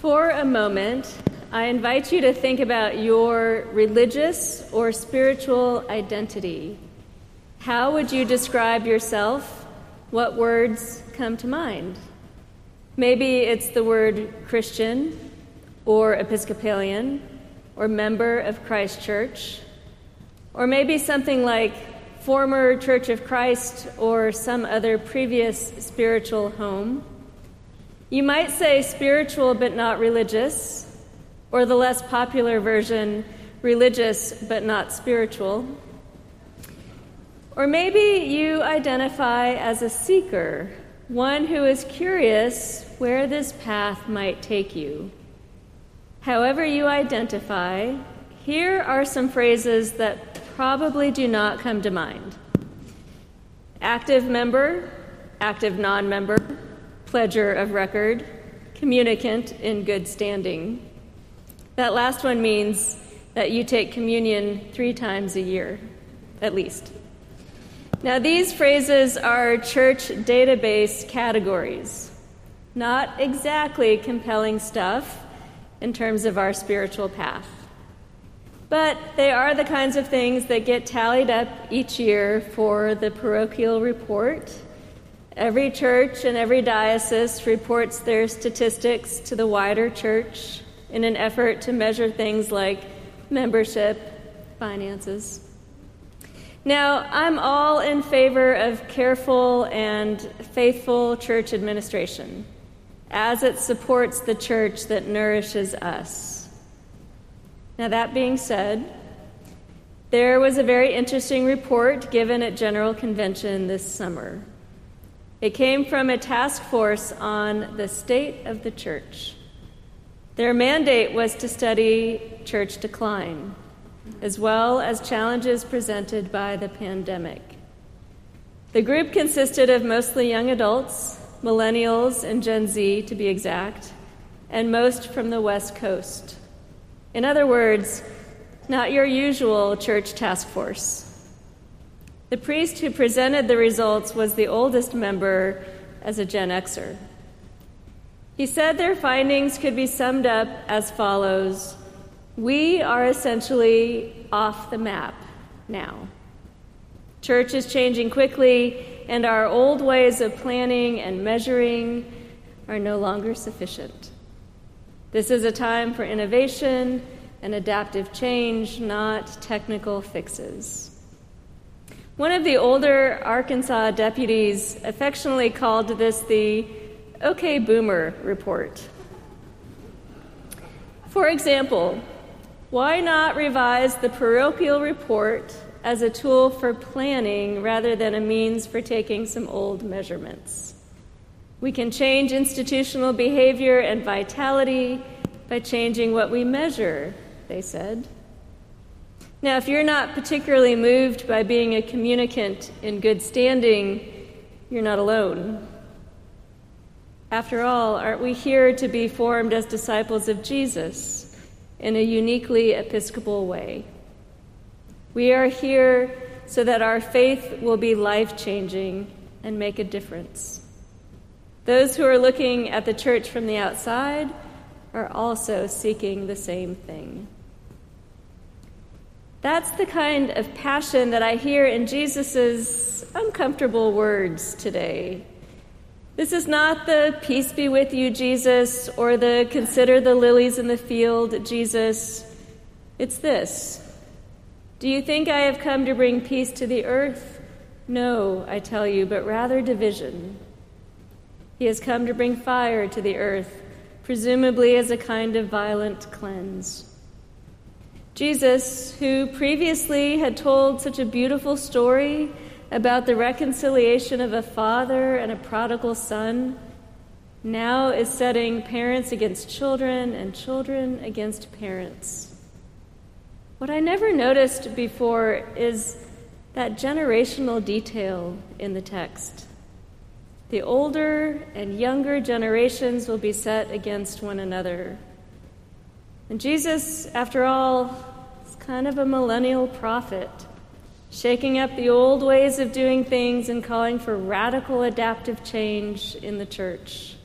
For a moment, I invite you to think about your religious or spiritual identity. How would you describe yourself? What words come to mind? Maybe it's the word Christian or Episcopalian or member of Christ Church, or maybe something like former Church of Christ or some other previous spiritual home. You might say spiritual but not religious, or the less popular version, religious but not spiritual. Or maybe you identify as a seeker, one who is curious where this path might take you. However, you identify, here are some phrases that probably do not come to mind active member, active non member, pledger of record, communicant in good standing. That last one means that you take communion three times a year, at least. Now, these phrases are church database categories, not exactly compelling stuff in terms of our spiritual path. But they are the kinds of things that get tallied up each year for the parochial report Every church and every diocese reports their statistics to the wider church in an effort to measure things like membership, finances. Now, I'm all in favor of careful and faithful church administration as it supports the church that nourishes us. Now, that being said, there was a very interesting report given at General Convention this summer. It came from a task force on the state of the church. Their mandate was to study church decline, as well as challenges presented by the pandemic. The group consisted of mostly young adults, millennials and Gen Z to be exact, and most from the West Coast. In other words, not your usual church task force. The priest who presented the results was the oldest member as a Gen Xer. He said their findings could be summed up as follows We are essentially off the map now. Church is changing quickly, and our old ways of planning and measuring are no longer sufficient. This is a time for innovation and adaptive change, not technical fixes. One of the older Arkansas deputies affectionately called this the OK Boomer report. For example, why not revise the parochial report as a tool for planning rather than a means for taking some old measurements? We can change institutional behavior and vitality by changing what we measure, they said. Now, if you're not particularly moved by being a communicant in good standing, you're not alone. After all, aren't we here to be formed as disciples of Jesus in a uniquely Episcopal way? We are here so that our faith will be life changing and make a difference. Those who are looking at the church from the outside are also seeking the same thing. That's the kind of passion that I hear in Jesus' uncomfortable words today. This is not the peace be with you, Jesus, or the consider the lilies in the field, Jesus. It's this Do you think I have come to bring peace to the earth? No, I tell you, but rather division. He has come to bring fire to the earth, presumably as a kind of violent cleanse. Jesus, who previously had told such a beautiful story about the reconciliation of a father and a prodigal son, now is setting parents against children and children against parents. What I never noticed before is that generational detail in the text. The older and younger generations will be set against one another. And Jesus, after all, is kind of a millennial prophet, shaking up the old ways of doing things and calling for radical adaptive change in the church.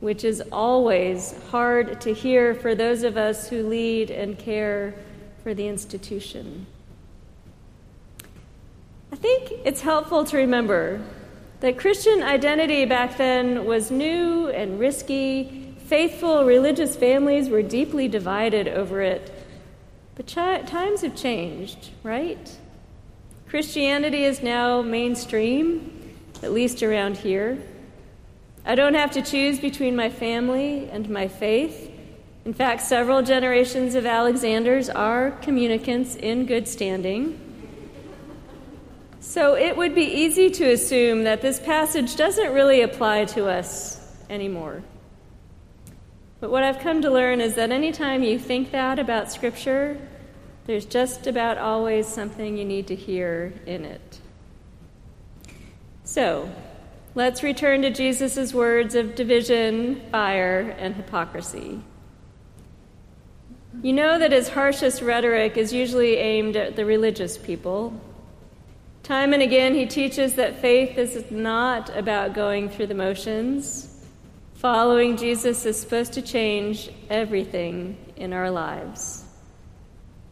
which is always hard to hear for those of us who lead and care for the institution. I think it's helpful to remember that Christian identity back then was new and risky. Faithful religious families were deeply divided over it. But times have changed, right? Christianity is now mainstream, at least around here. I don't have to choose between my family and my faith. In fact, several generations of Alexanders are communicants in good standing. So it would be easy to assume that this passage doesn't really apply to us anymore. But what I've come to learn is that anytime you think that about Scripture, there's just about always something you need to hear in it. So, let's return to Jesus' words of division, fire, and hypocrisy. You know that his harshest rhetoric is usually aimed at the religious people, Time and again, he teaches that faith is not about going through the motions. Following Jesus is supposed to change everything in our lives.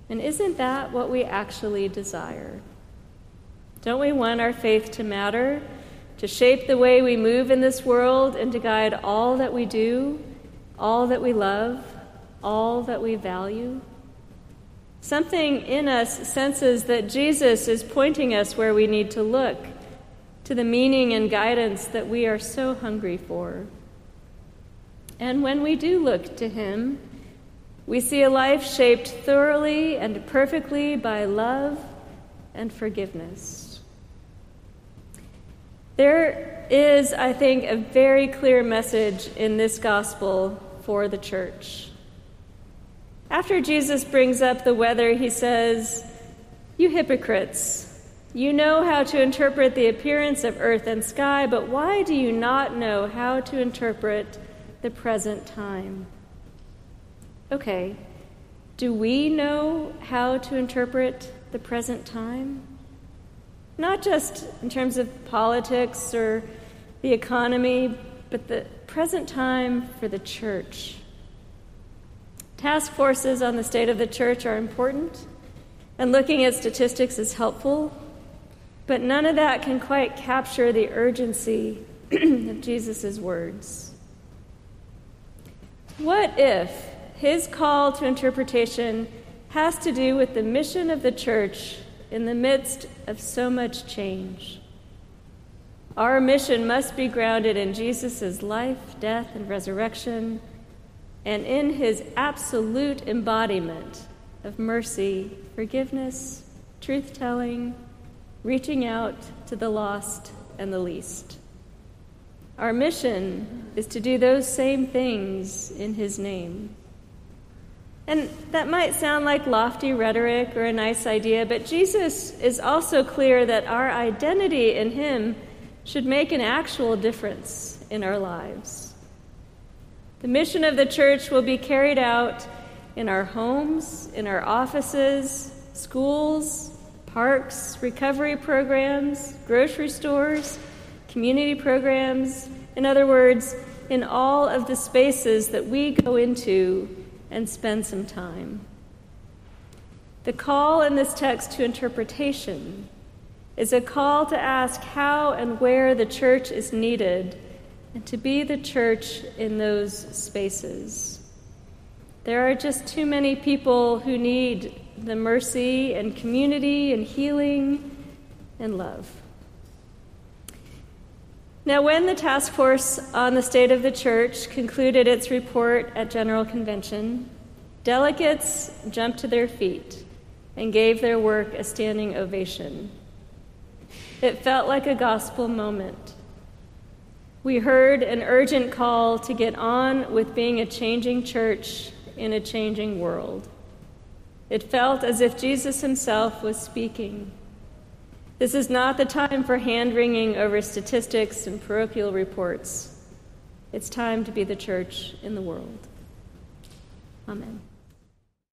And isn't that what we actually desire? Don't we want our faith to matter, to shape the way we move in this world, and to guide all that we do, all that we love, all that we value? Something in us senses that Jesus is pointing us where we need to look, to the meaning and guidance that we are so hungry for. And when we do look to Him, we see a life shaped thoroughly and perfectly by love and forgiveness. There is, I think, a very clear message in this gospel for the church. After Jesus brings up the weather, he says, You hypocrites, you know how to interpret the appearance of earth and sky, but why do you not know how to interpret the present time? Okay, do we know how to interpret the present time? Not just in terms of politics or the economy, but the present time for the church. Task forces on the state of the church are important, and looking at statistics is helpful, but none of that can quite capture the urgency of Jesus' words. What if his call to interpretation has to do with the mission of the church in the midst of so much change? Our mission must be grounded in Jesus' life, death, and resurrection and in his absolute embodiment of mercy, forgiveness, truth telling, reaching out to the lost and the least. Our mission is to do those same things in his name. And that might sound like lofty rhetoric or a nice idea, but Jesus is also clear that our identity in him should make an actual difference in our lives. The mission of the church will be carried out in our homes, in our offices, schools, parks, recovery programs, grocery stores, community programs, in other words, in all of the spaces that we go into and spend some time. The call in this text to interpretation is a call to ask how and where the church is needed and to be the church in those spaces. There are just too many people who need the mercy and community and healing and love. Now, when the task force on the state of the church concluded its report at General Convention, delegates jumped to their feet and gave their work a standing ovation. It felt like a gospel moment we heard an urgent call to get on with being a changing church in a changing world. It felt as if Jesus himself was speaking. This is not the time for hand wringing over statistics and parochial reports. It's time to be the church in the world. Amen.